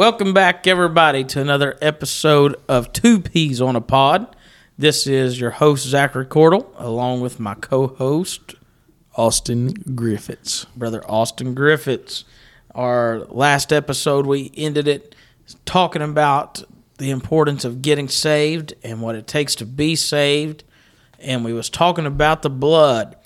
Welcome back, everybody, to another episode of Two Peas on a Pod. This is your host, Zachary Cordell, along with my co host, Austin Griffiths. Brother Austin Griffiths. Our last episode, we ended it talking about the importance of getting saved and what it takes to be saved. And we was talking about the blood.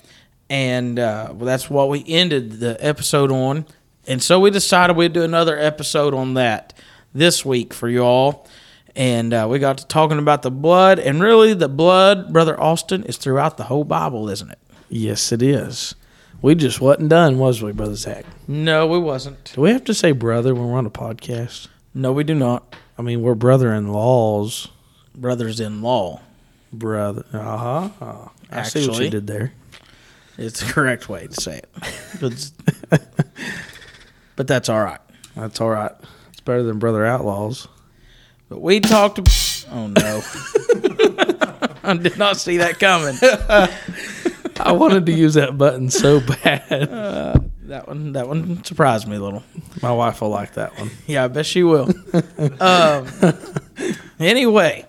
And uh, well, that's what we ended the episode on. And so we decided we'd do another episode on that this week for you all. And uh, we got to talking about the blood. And really, the blood, Brother Austin, is throughout the whole Bible, isn't it? Yes, it is. We just wasn't done, was we, Brother Zach? No, we wasn't. Do we have to say brother when we're on a podcast? No, we do not. I mean, we're brother in laws. Brothers in law. Brother. Uh huh. I see what you did there. It's the correct way to say it. But that's all right. That's all right. Better than brother outlaws. But we talked. Oh no! I did not see that coming. I wanted to use that button so bad. That one. That one surprised me a little. My wife will like that one. Yeah, I bet she will. um, anyway,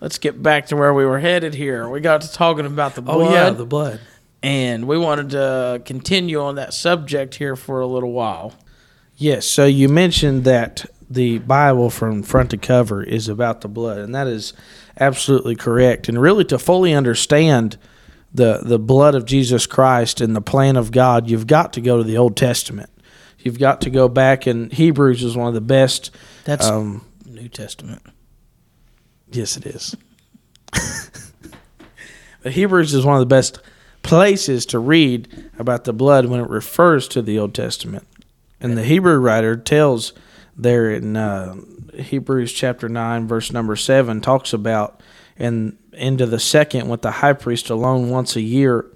let's get back to where we were headed here. We got to talking about the blood, Oh yeah, the blood. and we wanted to continue on that subject here for a little while. Yes. So you mentioned that the Bible from front to cover is about the blood, and that is absolutely correct. And really, to fully understand the the blood of Jesus Christ and the plan of God, you've got to go to the Old Testament. You've got to go back, and Hebrews is one of the best. That's Um, New Testament. yes, it is. but Hebrews is one of the best places to read about the blood when it refers to the Old Testament. And the Hebrew writer tells there in uh, Hebrews chapter 9, verse number 7, talks about, and into the second, with the high priest alone once a year,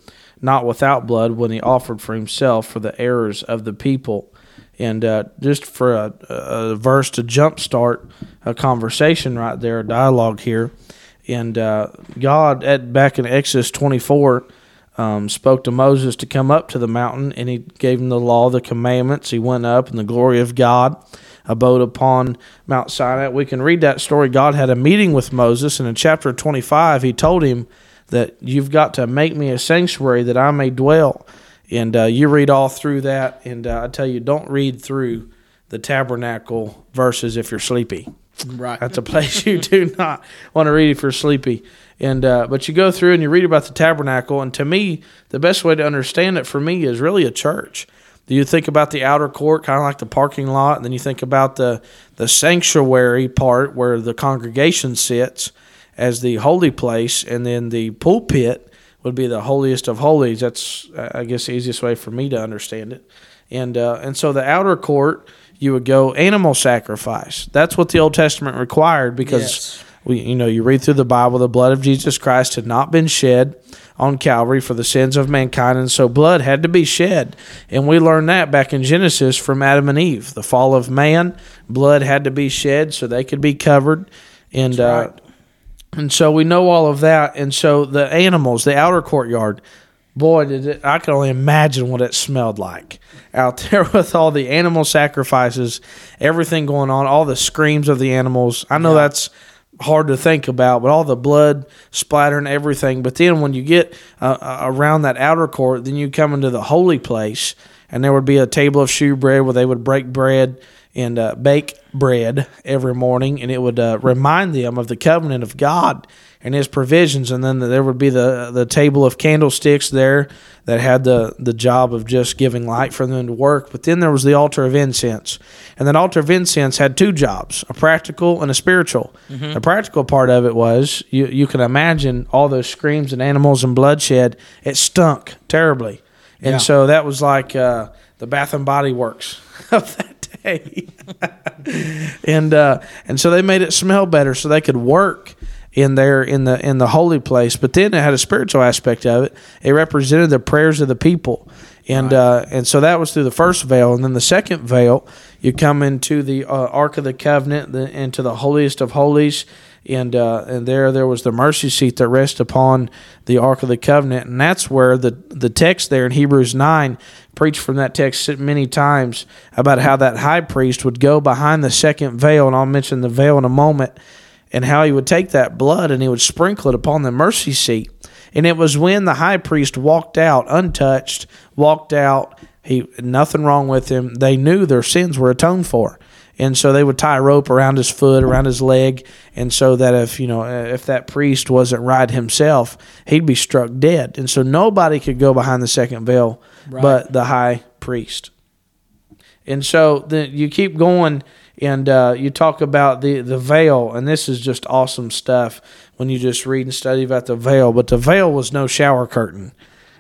not without blood, when he offered for himself for the errors of the people. And uh, just for a, a verse to jumpstart a conversation right there, a dialogue here. And uh, God, at back in Exodus 24, um, spoke to Moses to come up to the mountain, and he gave him the law, the commandments. He went up, and the glory of God abode upon Mount Sinai. We can read that story. God had a meeting with Moses, and in chapter 25, he told him that you've got to make me a sanctuary that I may dwell. And uh, you read all through that, and uh, I tell you, don't read through the tabernacle verses if you're sleepy. Right. That's a place you do not want to read if you're sleepy. And uh, but you go through and you read about the tabernacle, and to me, the best way to understand it for me is really a church. Do you think about the outer court, kind of like the parking lot, and then you think about the the sanctuary part where the congregation sits as the holy place, and then the pulpit would be the holiest of holies. That's uh, I guess the easiest way for me to understand it. And uh, and so the outer court, you would go animal sacrifice. That's what the Old Testament required because Yes. We you know you read through the Bible, the blood of Jesus Christ had not been shed on Calvary for the sins of mankind, and so blood had to be shed. And we learned that back in Genesis from Adam and Eve, the fall of man. Blood had to be shed so they could be covered. And uh, right. and so we know all of that. And so the animals, the outer courtyard, boy, did it, I can only imagine what it smelled like out there with all the animal sacrifices, everything going on, all the screams of the animals. I know that's hard to think about, but all the blood splattering everything. But then when you get uh, uh, around that outer court, then you come into the holy place, and there would be a table of shewbread where they would break bread and uh, bake bread every morning, and it would uh, remind them of the covenant of God and His provisions. And then there would be the the table of candlesticks there that had the the job of just giving light for them to work. But then there was the altar of incense, and that altar of incense had two jobs: a practical and a spiritual. The practical part of it was you you can imagine all those screams and animals and bloodshed. It stunk terribly, and Yeah. so that was like uh, the Bath and Body Works of that day. and uh, and so they made it smell better so they could work in there in the in the holy place. But then it had a spiritual aspect of it. It represented the prayers of the people. And uh, and so that was through the first veil, and then the second veil, you come into the uh, Ark of the Covenant, the, into the holiest of holies, and uh, and there there was the mercy seat that rests upon the ark of the covenant, and that's where the the text there in Hebrews nine preached from that text many times about how that high priest would go behind the second veil, and I'll mention the veil in a moment, and how he would take that blood and he would sprinkle it upon the mercy seat. And it was when the high priest walked out untouched, walked out, he nothing wrong with him. They knew their sins were atoned for. And so they would tie a rope around his foot, around his leg, and so that if you know if that priest wasn't right himself, he'd be struck dead. And so nobody could go behind the second veil Right. but the high priest. And so then you keep going and uh, you talk about the, the veil, and this is just awesome stuff when you just read and study about the veil. But the veil was no shower curtain,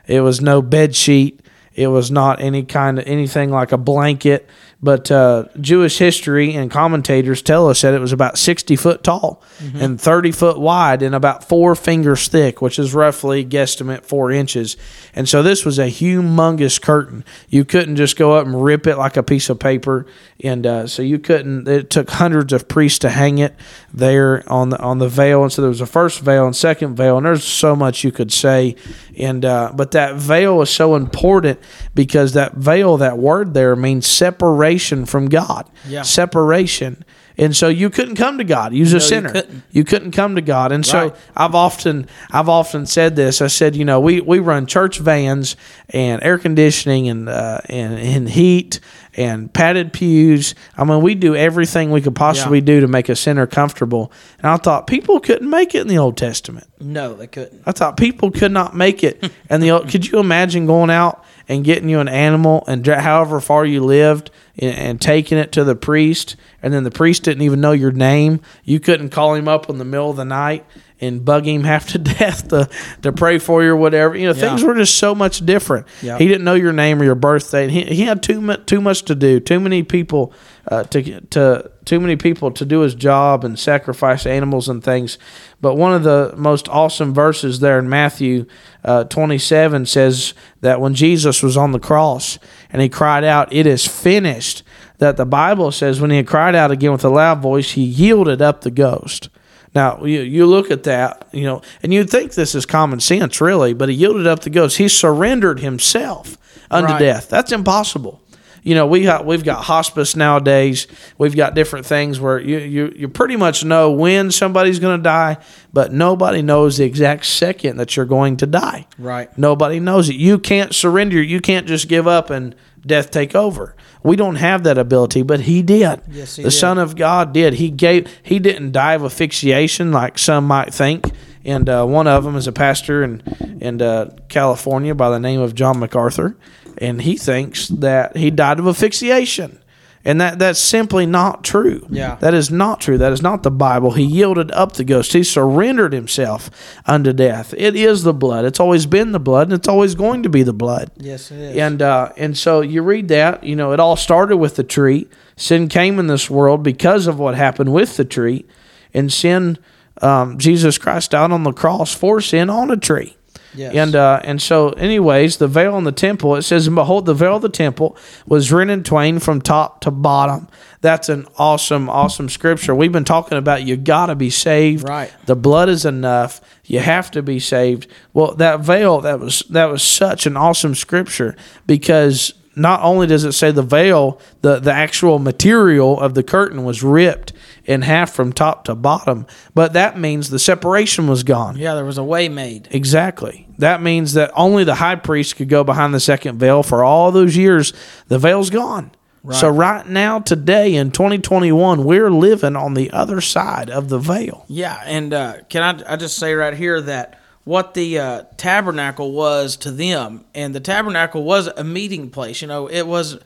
it was no bed sheet, it was not any kind of anything like a blanket. But uh, Jewish history and commentators tell us that it was about 60 foot tall and 30 foot wide and about four fingers thick, which is roughly guesstimate four inches. And so this was a humongous curtain. You couldn't just go up and rip it like a piece of paper, and uh, so you couldn't. It took hundreds of priests to hang it there on the on the veil. And so there was a first veil and second veil, and there's so much you could say. And uh, but that veil is so important because that veil, that word there, means separation from God. Yeah. Separation. And so you couldn't come to God. You was a you sinner. couldn't. You couldn't come to God. And so I've often I've often said this. I said, you know, we, we run church vans and air conditioning and uh, and, and heat and padded pews. I mean, we do everything we could possibly Yeah. do to make a sinner comfortable. And I thought people couldn't make it in the Old Testament. No, they couldn't. I thought people could not make it. And the could you imagine going out and getting you an animal and however far you lived and, and taking it to the priest, and then the priest didn't even know your name. You couldn't call him up in the middle of the night and bug him half to death to to pray for you or whatever. You know, Yeah. things were just so much different. Yeah. He didn't know your name or your birthday. He, he had too much too much to do. Too many people uh, to to too many people to do his job and sacrifice animals and things. But one of the most awesome verses there in Matthew uh, 27 says that when Jesus was on the cross and he cried out, "It is finished." That the Bible says when he had cried out again with a loud voice, he yielded up the ghost. Now you you look at that, you know, and you'd think this is common sense, really, but he yielded up the ghost. He surrendered himself unto Right. death. That's impossible. You know, we got we've got hospice nowadays. We've got different things where you you, you pretty much know when somebody's going to die, but nobody knows the exact second that you're going to die. Right. Nobody knows it. You can't surrender. You can't just give up and death take over. We don't have that ability, but he did. Yes, he the did. Son of God did. He gave. He didn't die of asphyxiation like some might think. And uh, one of them is a pastor in in uh, California by the name of John MacArthur, and he thinks that he died of asphyxiation. And that, that's simply not true. Yeah. That is not true. That is not the Bible. He yielded up the ghost. He surrendered himself unto death. It is the blood. It's always been the blood, and it's always going to be the blood. Yes, it is. And uh, and so you read that, you know, it all started with the tree. Sin came in this world because of what happened with the tree, and sin. Um, Jesus Christ died on the cross for sin on a tree. Yes. And uh, and so, anyways, the veil in the temple it says, "And behold, the veil of the temple was rent in twain from top to bottom." That's an awesome, awesome scripture. We've been talking about you got to be saved. Right. The blood is enough. You have to be saved. Well, that veil that was that was such an awesome scripture because not only does it say the veil, the, the actual material of the curtain was ripped in half from top to bottom, but that means the separation was gone. yeah, there was a way made. Exactly. That means that only the high priest could go behind the second veil for all those years. The veil's gone. So right now, today in 2021, we're living on the other side of the veil. Yeah, and uh, can I, I just say right here that what the uh, tabernacle was to them, and the tabernacle was a meeting place. You know, it was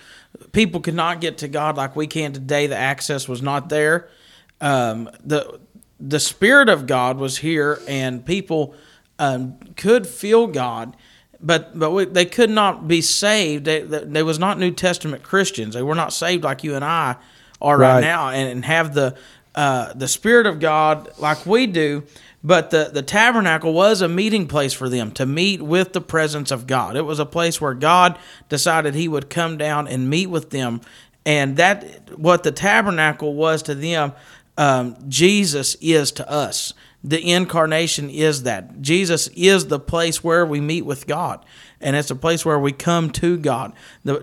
people could not get to God like we can today. The access was not there. Um, the the Spirit of God was here, and people um, could feel God. But but we, they could not be saved. They, they, they was not New Testament Christians. They were not saved like you and I are right, Right. now, and, and have the uh, the Spirit of God like we do. But the, the tabernacle was a meeting place for them to meet with the presence of God. It was a place where God decided He would come down and meet with them, and that what the tabernacle was to them. um, Jesus is to us. The incarnation is that. Jesus is the place where we meet with God, and it's a place where we come to God.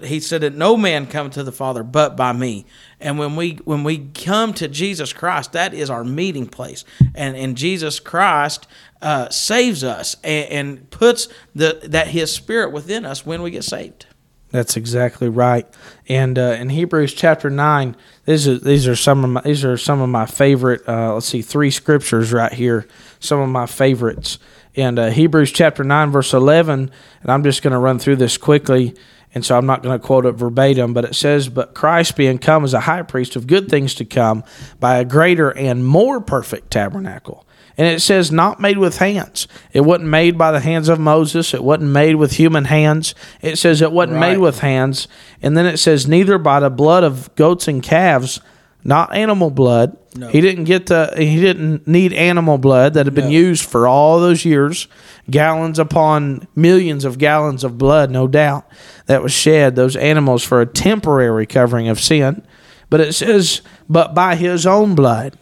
He said that no man come to the Father but by me. And when we when we come to Jesus Christ, that is our meeting place. And and Jesus Christ uh, saves us and, and puts the that His Spirit within us when we get saved. That's exactly right. And uh, in Hebrews chapter nine, these are these are some of my these are some of my favorite. Uh, let's see, three scriptures right here. Some of my favorites. And uh, Hebrews chapter nine, verse eleven. And I'm just going to run through this quickly. And so I'm not going to quote it verbatim, but it says, But Christ being come as a high priest of good things to come by a greater and more perfect tabernacle and it says, not made with hands. It wasn't made by the hands of Moses. It wasn't made with human hands. It says it wasn't Right. made with hands. And then it says, neither by the blood of goats and calves, not animal blood. No. He didn't get the, he didn't need animal blood that had been No. used for all those years, gallons upon millions of gallons of blood, no doubt, that was shed, those animals for a temporary covering of sin. But it says, but by his own blood,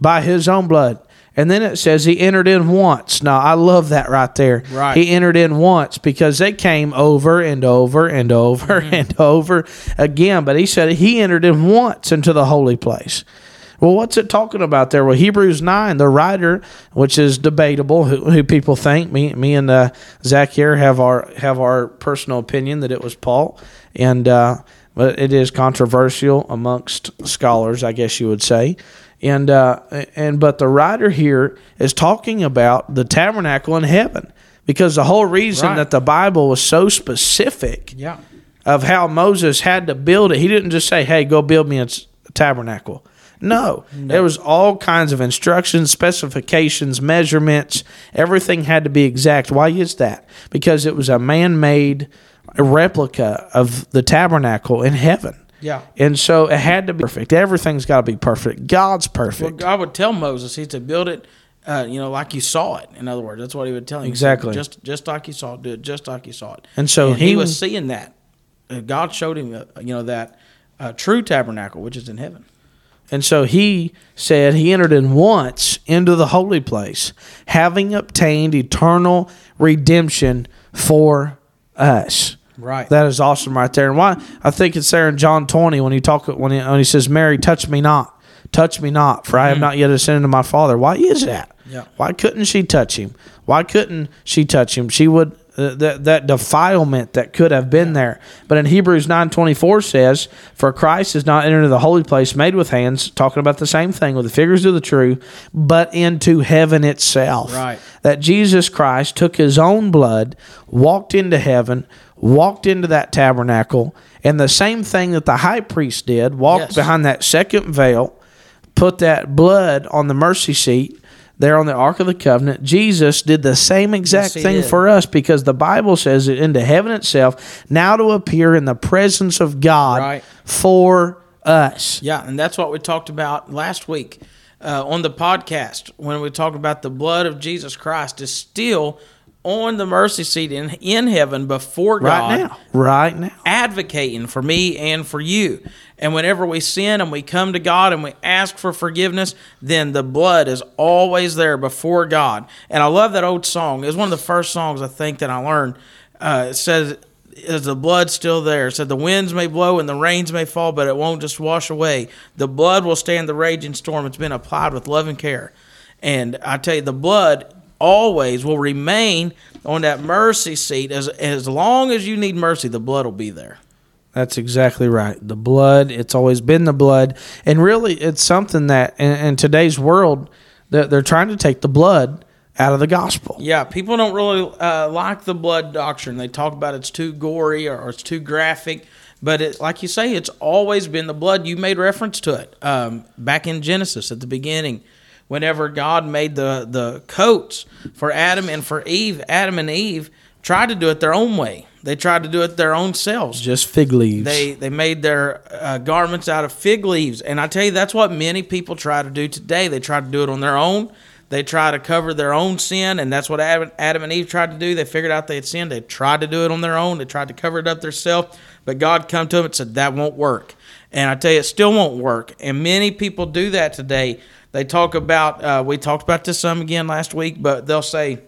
by his own blood. And then it says he entered in once. Now, I love that right there. Right. He entered in once because they came over and over and over and over again. But he said he entered in once into the holy place. Well, what's it talking about there? Well, Hebrews 9, the writer, which is debatable, who, who people think, me me and uh, Zach here have our, have our personal opinion that it was Paul. And, uh, but it is controversial amongst scholars, I guess you would say. And uh, and but the writer here is talking about the tabernacle in heaven because the whole reason Right. that the Bible was so specific Yeah. of how Moses had to build it. He didn't just say, "Hey, go build me a tabernacle." No, there was all kinds of instructions, specifications, measurements. Everything had to be exact. Why is that? Because it was a man-made replica of the tabernacle in heaven. Yeah. And so it had to be perfect. Everything's got to be perfect. God's perfect. Well. God would tell Moses, he said, build it, uh, you know, like you saw it. In other words, that's what he would tell him. He said, Exactly. Just, just like you saw it, do it just like you saw it. And so he, he- was seeing that. Uh, God showed him, uh, you know, that uh, true tabernacle, which is in heaven. And so he said he entered in once into the holy place, having obtained eternal redemption for us. Right. That is awesome right there. And why I think it's there in John 20 when he talk when he, when he says, Mary, touch me not. Touch me not, for I have not yet ascended to my Father. Why is that? Yeah. Why couldn't she touch him? Why couldn't she touch him? She would uh, that that defilement that could have been there. But in Hebrews 9:24 says, "For Christ is not entered into the holy place made with hands," talking about the same thing with the figures of the true, but into heaven itself. Right. That Jesus Christ took his own blood, walked into heaven, walked into that tabernacle, and the same thing that the high priest did, walked Yes. behind that second veil, put that blood on the mercy seat there on the Ark of the Covenant. Jesus did the same exact Yes, thing did. for us because the Bible says it into heaven itself, now to appear in the presence of God Right. for us. Yeah, and that's what we talked about last week uh, on the podcast when we talked about the blood of Jesus Christ is still on the mercy seat in, in heaven before God. Right now. Right now. advocating for me and for you. And whenever we sin and we come to God and we ask for forgiveness, then the blood is always there before God. And I love that old song. It was one of the first songs I think that I learned. Uh, it says, "Is the blood still there?" It said, "The winds may blow and the rains may fall, but it won't just wash away. The blood will stand the raging storm. It's been applied with love and care." And I tell you, the blood always will remain on that mercy seat as as long as you need mercy. The blood will be there. That's exactly right. The blood, it's always been the blood. And really, it's something that in, in today's world, that they're trying to take the blood out of the gospel. Yeah, people don't really uh, like the blood doctrine. They talk about it's too gory or, or it's too graphic. But it, like you say, it's always been the blood. You made reference to it um, back in Genesis at the beginning. Whenever God made the, the coats for Adam and for Eve, Adam and Eve tried to do it their own way. They tried to do it their own selves. Just fig leaves. They they made their uh, garments out of fig leaves, and I tell you that's what many people try to do today. They try to do it on their own. They try to cover their own sin, and that's what Adam, and Eve tried to do. They figured out they had sinned. They tried to do it on their own. They tried to cover it up themselves, but God come to them and said that won't work. And I tell you, it still won't work. And many people do that today. They talk about, uh, we talked about this some again last week, but they'll say,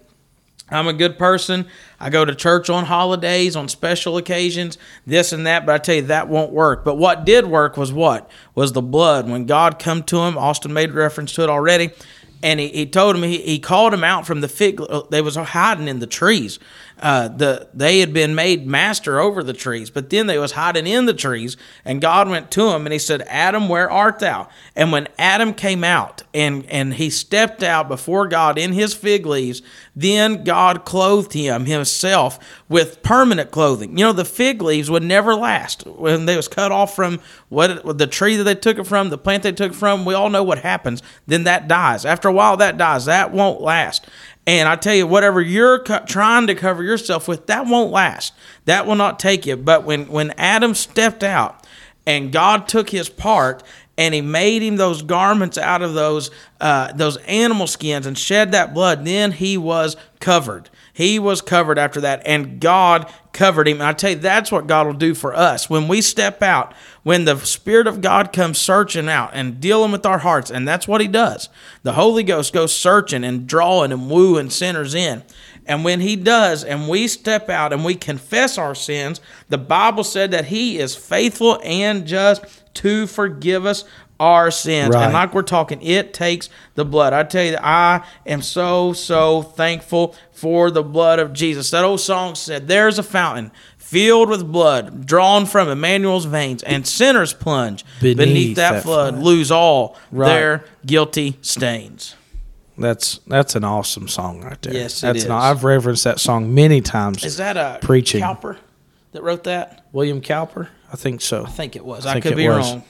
I'm a good person. I go to church on holidays, on special occasions, this and that, but I tell you that won't work. But what did work was what? Was the blood. When God come to him, Austin made reference to it already, and he, he told him he, he called him out from the fig uh, they was hiding in the trees uh, the they had been made master over the trees, but then they was hiding in the trees, and God went to him and he said, "Adam, where art thou?" And when Adam came out and and he stepped out before God in his fig leaves, then God clothed him himself with permanent clothing. You know, the fig leaves would never last when they was cut off from what the tree that they took it from, the plant they took from. We all know what happens. Then that dies. After a while, that dies. That won't last. And I tell you, whatever you're co- trying to cover yourself with, that won't last. That will not take you. But when, when Adam stepped out and God took his part and he made him those garments out of those uh, those animal skins and shed that blood, then he was covered. He was covered after that, and God covered him. And I tell you, that's what God will do for us. When we step out, when the Spirit of God comes searching out and dealing with our hearts, and that's what He does. The Holy Ghost goes searching and drawing and wooing sinners in. And when He does, and we step out and we confess our sins, the Bible said that He is faithful and just to forgive us our sins. Right. And like we're talking, it takes the blood. I tell you, I am so, so thankful for the blood of Jesus. That old song said, There's a fountain filled with blood drawn from Emmanuel's veins, and sinners plunge beneath, Beneath that, that flood, flood. lose all Right. their guilty stains. That's that's an awesome song right there. Yes, it that's is. An, I've referenced that song many times. Is that a Preaching. Cowper that wrote that? William Cowper, I think so. I think it was. I I, could it be was. wrong.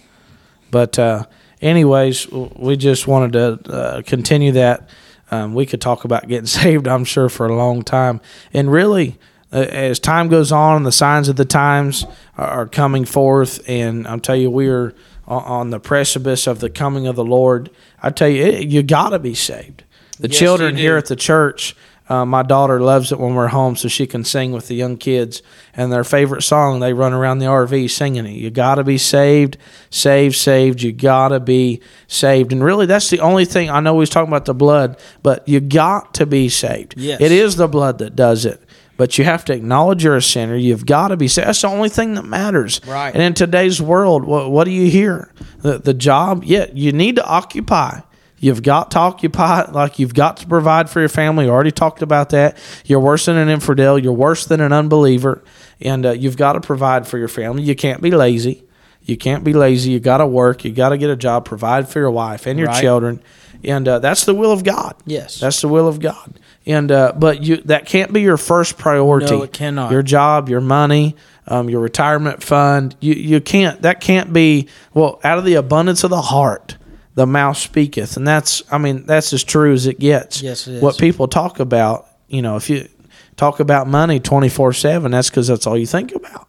But uh, anyways, we just wanted to uh, continue that. Um, we could talk about getting saved, I'm sure, for a long time. And really, uh, as time goes on, the signs of the times are, coming forth. And I'll tell you, we are on the precipice of the coming of the Lord. I tell you, you got to be saved. The Yes, children here at the church. Uh, my daughter loves it when we're home, so she can sing with the young kids. And their favorite song, they run around the RV singing it. You got to be saved, saved, saved. You got to be saved. And really, that's the only thing I know. He's talking about the blood, but you got to be saved. Yes. It is the blood that does it. But you have to acknowledge you're a sinner. You've got to be saved. That's the only thing that matters. Right. And in today's world, what, what do you hear? The, the job, yeah, you need to occupy. You've got to occupy, like you've got to provide for your family. You already talked about that. You're worse than an infidel. You're worse than an unbeliever. And uh, you've got to provide for your family. You can't be lazy. You can't be lazy. You got to work. You got to get a job, provide for your wife and your Right. children. And uh, that's the will of God. Yes. That's the will of God. And uh, but you that can't be your first priority. No, it cannot. Your job, your money, um, your retirement fund. You you can't. That can't be. Well, out of the abundance of the heart, the mouth speaketh, and that's. I mean, that's as true as it gets. Yes, it is. What people talk about, you know, if you talk about money twenty four seven, that's because that's all you think about.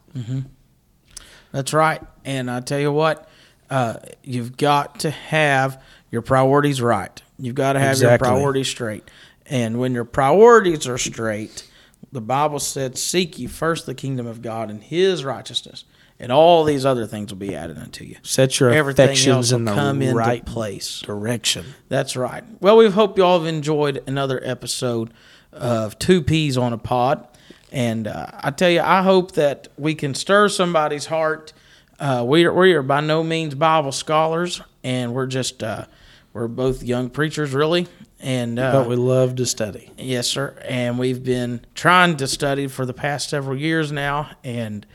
That's right. And I tell you what, uh, you've got to have your priorities right. You've got to have Exactly. your priorities straight. And when your priorities are straight, the Bible said, Seek ye first the kingdom of God and his righteousness, and all these other things will be added unto you. Set your Everything affections in the come right place. direction. That's right. Well, we hope you all have enjoyed another episode of Two Peas on a Pod. And uh, I tell you, I hope that we can stir somebody's heart. Uh, we, are, we are by no means Bible scholars, and we're just, uh, we're both young preachers, really. And uh, But we love to study. Yes, sir. And we've been trying to study for the past several years now and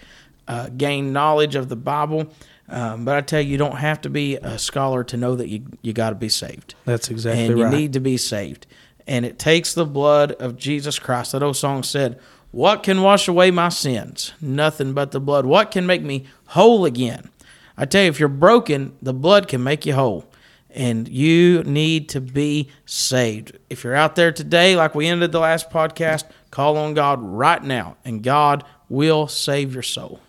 uh, gain knowledge of the Bible. Um, but I tell you, you don't have to be a scholar to know that you you got to be saved, That's exactly and you need to be saved. And it takes the blood of Jesus Christ. That old song said, "What can wash away my sins? Nothing but the blood. What can make me whole again?" I tell you, if you're broken, the blood can make you whole. And you need to be saved. If you're out there today, like we ended the last podcast, call on God right now, and God will save your soul.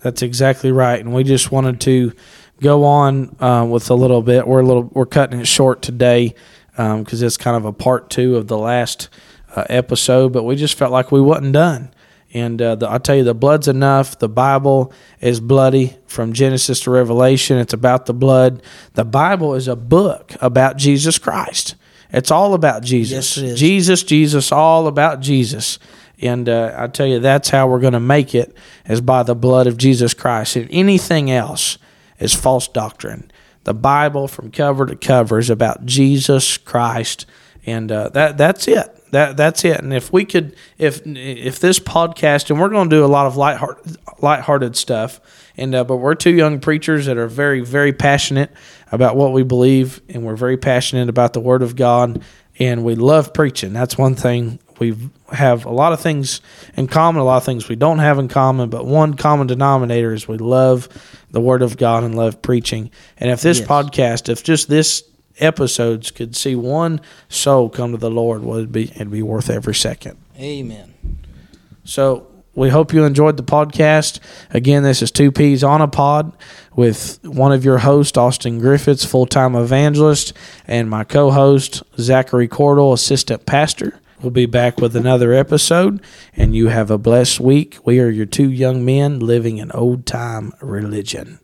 That's exactly right, and we just wanted to go on uh, with a little bit. We're a little we're cutting it short today because it's kind of a part two of the last uh, episode, but we just felt like we wasn't done, And uh, the, I'll tell you, the blood's enough. The Bible is bloody from Genesis to Revelation. It's about the blood. The Bible is a book about Jesus Christ. It's all about Jesus. Yes. Jesus, Jesus, all about Jesus. And uh, I tell you, that's how we're going to make it, is by the blood of Jesus Christ. And anything else is false doctrine. The Bible, from cover to cover, is about Jesus Christ, and uh, that that's it. That that's it. And if we could, if if this podcast, and we're going to do a lot of lighthearted, lighthearted stuff, and uh, but we're two young preachers that are very very passionate about what we believe, and we're very passionate about the Word of God, and we love preaching. That's one thing we have a lot of things in common, a lot of things we don't have in common, but one common denominator is we love the Word of God and love preaching. And if this Yes. podcast, if just this episodes could see one soul come to the Lord, would it be it'd be worth every second. Amen. So we hope you enjoyed the podcast. Again, this is Two Peas on a Pod with one of your hosts, Austin Griffiths, full time evangelist, and my co host, Zachary Cordell, assistant pastor. We'll be back with another episode, and you have a blessed week. We are your two young men living an old time religion.